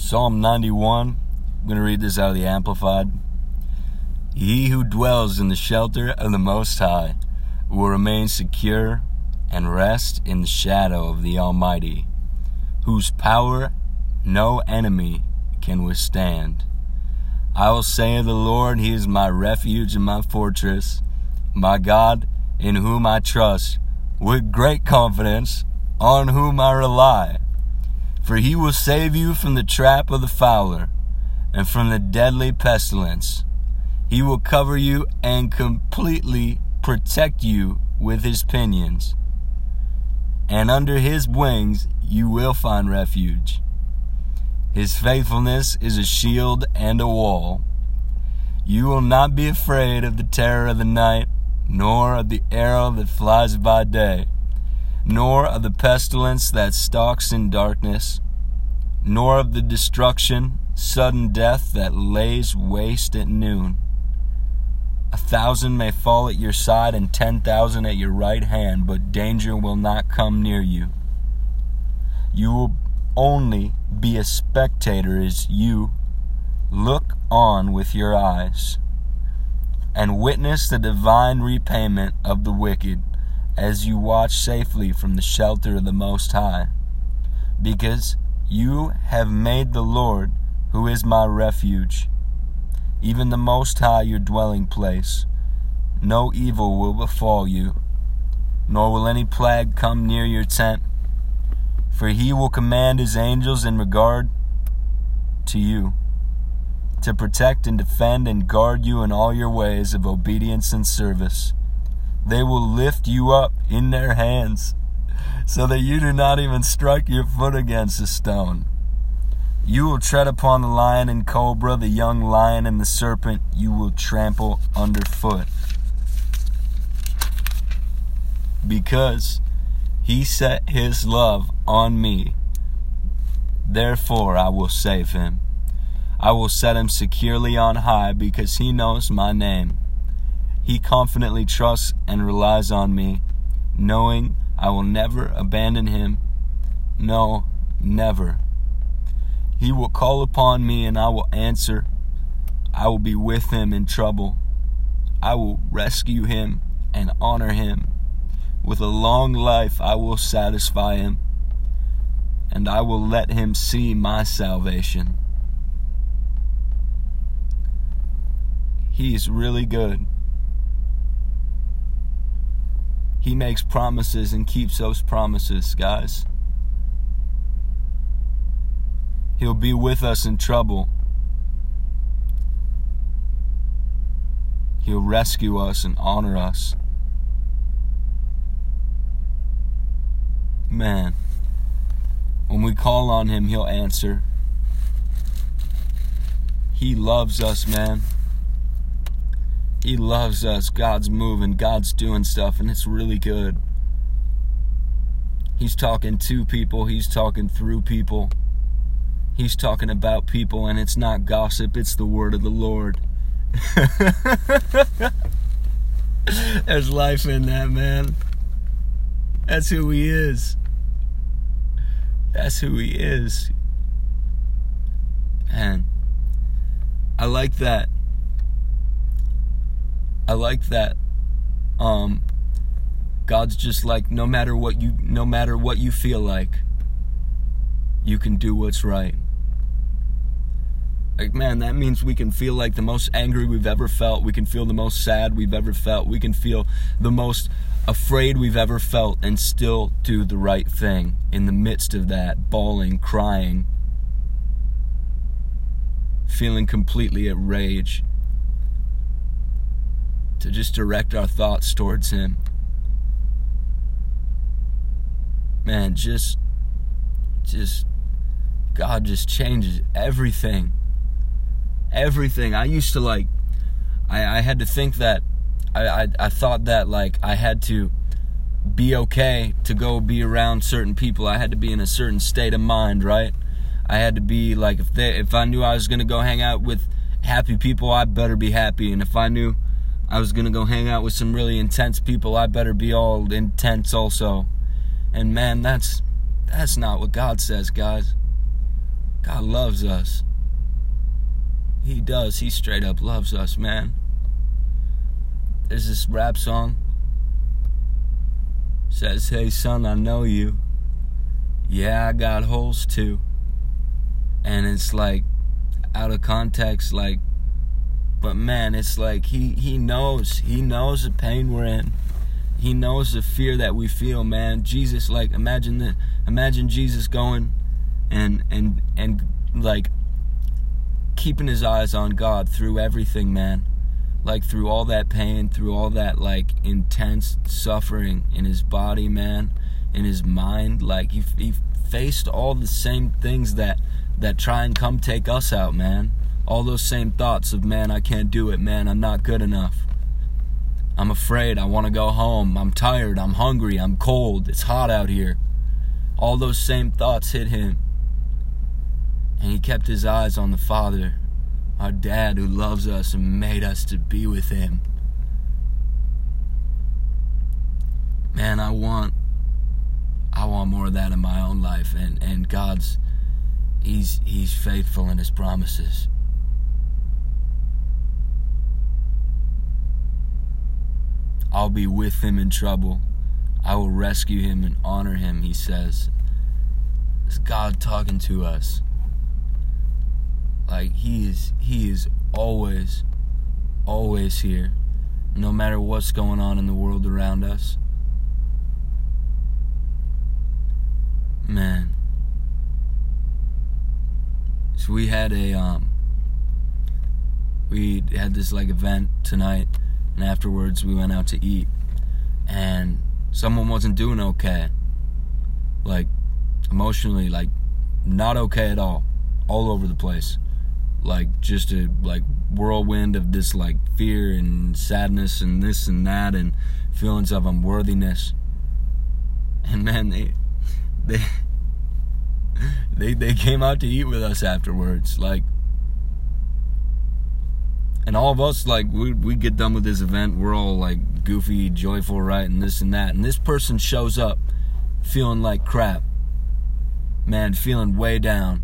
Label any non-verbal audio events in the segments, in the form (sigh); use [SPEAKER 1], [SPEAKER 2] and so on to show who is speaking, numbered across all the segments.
[SPEAKER 1] Psalm 91. I'm going to read this out of the Amplified. He who dwells in the shelter of the Most High will remain secure and rest in the shadow of the Almighty, whose power no enemy can withstand. I will say of the Lord, He is my refuge and my fortress, my God, in whom I trust, with great confidence, on whom I rely. For He will save you from the trap of the fowler and from the deadly pestilence. He will cover you and completely protect you with His pinions. And under His wings you will find refuge. His faithfulness is a shield and a wall. You will not be afraid of the terror of the night, nor of the arrow that flies by day, nor of the pestilence that stalks in darkness, nor of the destruction, sudden death that lays waste at noon. A thousand may fall at your side and ten thousand at your right hand, but danger will not come near you. You will only be a spectator as you look on with your eyes and witness the divine repayment of the wicked as you watch safely from the shelter of the Most High, because you have made the Lord, who is my refuge, even the Most High your dwelling place. No evil will befall you, nor will any plague come near your tent for he will command his angels in regard to you to protect and defend and guard you in all your ways of obedience and service. They will lift you up in their hands so that you do not even strike your foot against a stone. You will tread upon the lion and cobra, the young lion and the serpent you will trample underfoot. Because he set his love on me. Therefore, I will save him. I will set him securely on high because he knows my name. He confidently trusts and relies on me, knowing I will never abandon him. No, never. He will call upon me and I will answer. I will be with him in trouble. I will rescue him and honor him. With a long life I will satisfy him, and I will let him see my salvation. He's really good. He makes promises and keeps those promises, guys. He'll be with us in trouble. He'll rescue us and honor us. Man, when we call on Him, He'll answer. He loves us, man. He loves us. God's moving, God's doing stuff, and it's really good. He's talking to people, He's talking through people, He's talking about people, and it's not gossip, it's the word of the Lord. (laughs) There's life in that, man. That's who He is. That's who he is. And I like that. I like that. Um God's just like no matter what you no matter what you feel like, you can do what's right. Like man, that means we can feel like the most angry we've ever felt. We can feel the most sad we've ever felt. We can feel the most afraid we've ever felt and still do the right thing in the midst of that, bawling, crying, feeling completely at rage. To just direct our thoughts towards Him. Man, just, just, God just changes everything. Everything. I used to like, I, I had to think that I, I, I thought that like I had to be okay to go be around certain people. I had to be in a certain state of mind, right? I had to be like if they if I knew I was gonna go hang out with happy people, I better be happy. And if I knew I was gonna go hang out with some really intense people, I better be all intense also. And man, that's that's not what God says, guys. God loves us. He does. He straight up loves us, man. There's this rap song. Says, Hey son, I know you. Yeah, I got holes too. And it's like out of context, like but man, it's like he he knows. He knows the pain we're in. He knows the fear that we feel, man. Jesus like imagine the imagine Jesus going and and and like keeping his eyes on God through everything, man. Like through all that pain, through all that like intense suffering in his body, man, in his mind, like he he faced all the same things that that try and come take us out, man. All those same thoughts of man, I can't do it, man, I'm not good enough. I'm afraid, I want to go home. I'm tired, I'm hungry, I'm cold, it's hot out here. All those same thoughts hit him and he kept his eyes on the Father, our dad who loves us and made us to be with him. Man, I want I want more of that in my own life and, and God's he's he's faithful in his promises. I'll be with him in trouble. I will rescue him and honor him, he says. It's God talking to us. Like he is he is always always here no matter what's going on in the world around us. Man. So we had a um we had this like event tonight and afterwards we went out to eat and someone wasn't doing okay. Like emotionally like not okay at all. All over the place like just a like whirlwind of this like fear and sadness and this and that and feelings of unworthiness and man they they (laughs) they they came out to eat with us afterwards like and all of us like we we get done with this event. We're all like goofy joyful right and this and that. And this person shows up feeling like crap. Man feeling way down.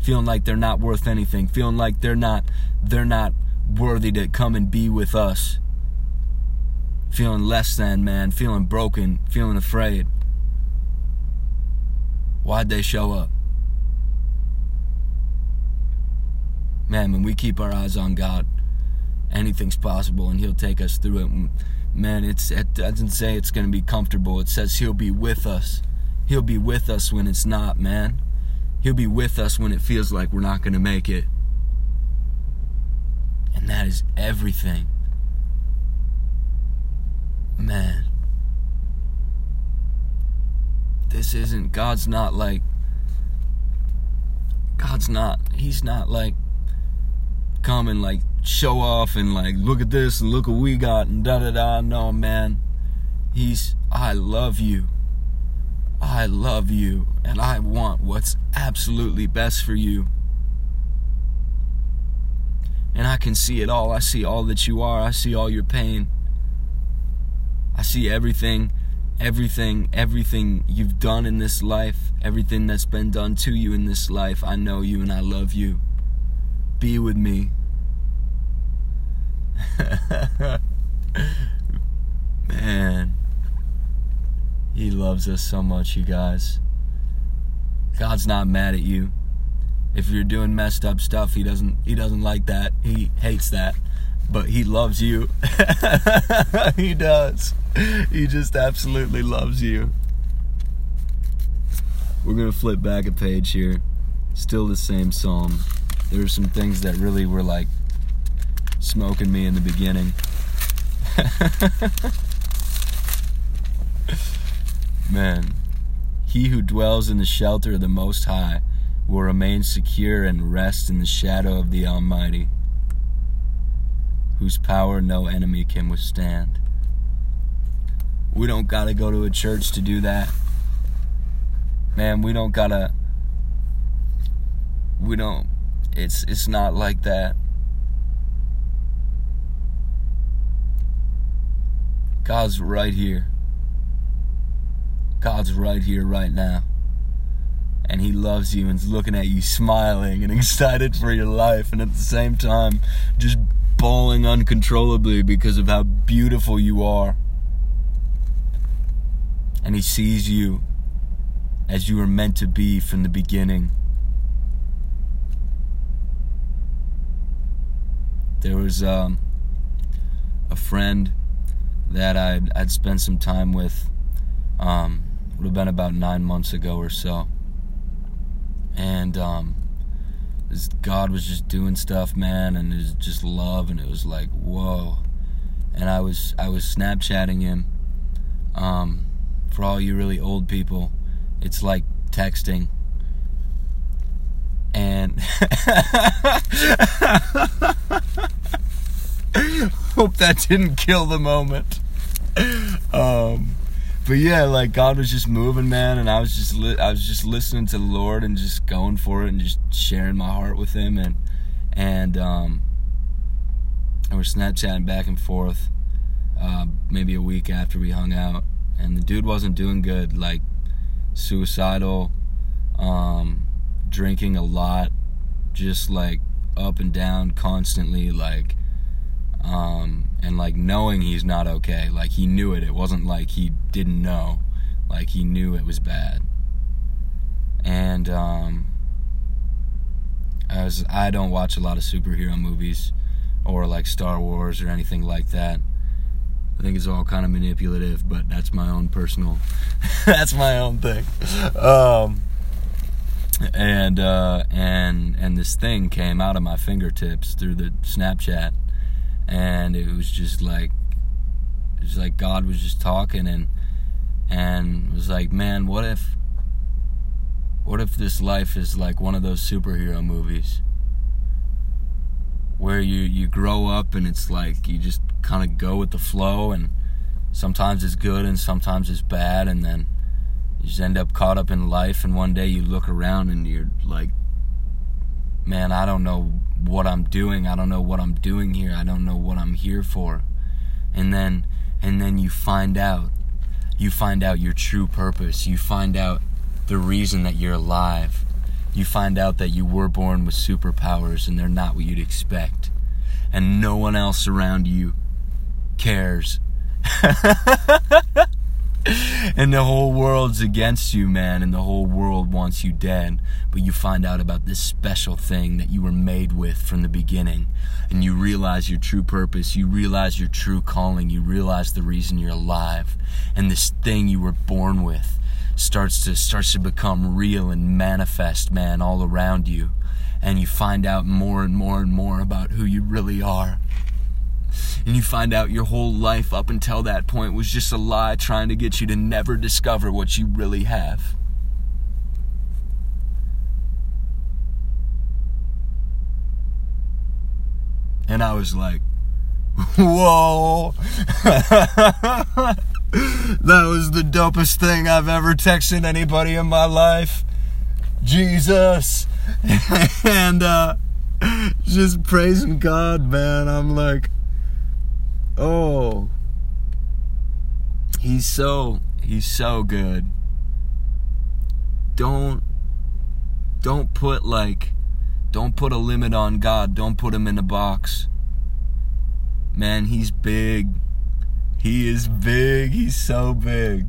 [SPEAKER 1] Feeling like they're not worth anything, feeling like they're not they're not worthy to come and be with us. Feeling less than, man, feeling broken, feeling afraid. Why'd they show up? Man, when we keep our eyes on God, anything's possible and He'll take us through it. Man, it's it doesn't say it's gonna be comfortable. It says He'll be with us. He'll be with us when it's not, man. He'll be with us when it feels like we're not going to make it. And that is everything. Man. This isn't, God's not like, God's not, He's not like, coming like show off and like, look at this and look what we got and da da da. No, man. He's, I love you. I love you and I want what's absolutely best for you. And I can see it all. I see all that you are. I see all your pain. I see everything, everything, everything you've done in this life, everything that's been done to you in this life. I know you and I love you. Be with me. (laughs) Man. He loves us so much, you guys. God's not mad at you. If you're doing messed up stuff, he doesn't he doesn't like that. He hates that. But he loves you. (laughs) he does. He just absolutely loves you. We're going to flip back a page here. Still the same psalm. There are some things that really were like smoking me in the beginning. (laughs) Man, he who dwells in the shelter of the Most High will remain secure and rest in the shadow of the Almighty, whose power no enemy can withstand. We don't gotta go to a church to do that. Man, we don't gotta. We don't. It's it's not like that. God's right here. God's right here, right now. and he loves you and's looking at you smiling and (laughs) excited for your life and at the same time just bawling uncontrollably because of how beautiful you are. And he sees you as you were meant to be from the beginning. There was um, a friend that I'd, I'd spent some time with, um, would have been about nine months ago or so. And um, God was just doing stuff, man, and it was just love, and it was like, whoa. And I was I was Snapchatting him. Um, for all you really old people, it's like texting. And (laughs) (laughs) hope that didn't kill the moment. Um, but yeah, like God was just moving, man, and I was just li- I was just listening to the Lord and just going for it and just sharing my heart with Him and and um, and we're Snapchatting back and forth. Uh, maybe a week after we hung out, and the dude wasn't doing good, like suicidal, um, drinking a lot, just like up and down constantly, like um, and like knowing he's not okay. Like he knew it. It wasn't like he didn't know. Like he knew it was bad. And um, I was I don't watch a lot of superhero movies or like Star Wars or anything like that. I think it's all kind of manipulative, but that's my own personal. (laughs) that's my own thing. Um, and uh, and and this thing came out of my fingertips through the Snapchat and it was just like it was like God was just talking and and was like, man, what if what if this life is like one of those superhero movies where you you grow up and it's like you just kind of go with the flow and sometimes it's good and sometimes it's bad and then you just end up caught up in life and one day you look around and you're like man, I don't know what I'm doing. I don't know what I'm doing here. I don't know what I'm here for. And then and then you find out. You find out your true purpose. You find out the reason that you're alive. You find out that you were born with superpowers and they're not what you'd expect. And no one else around you cares. (laughs) and the whole world's against you, man, and the whole world wants you dead. But you find out about this special thing that you were made with from the beginning, and you realize your true purpose, you realize your true calling, you realize the reason you're alive, and this thing you were born with starts to starts to become real and manifest, man, all around you. And you find out more and more and more about who you really are and you find out your whole life up until that point was just a lie trying to get you to never discover what you really have. And I was like, whoa. (laughs) that was the dopest thing I've ever texted anybody in my life. Jesus. (laughs) and uh, just praising God, man. I'm like, Oh. He's so he's so good. Don't don't put like don't put a limit on God. Don't put him in a box. Man, he's big. He is big. He's so big.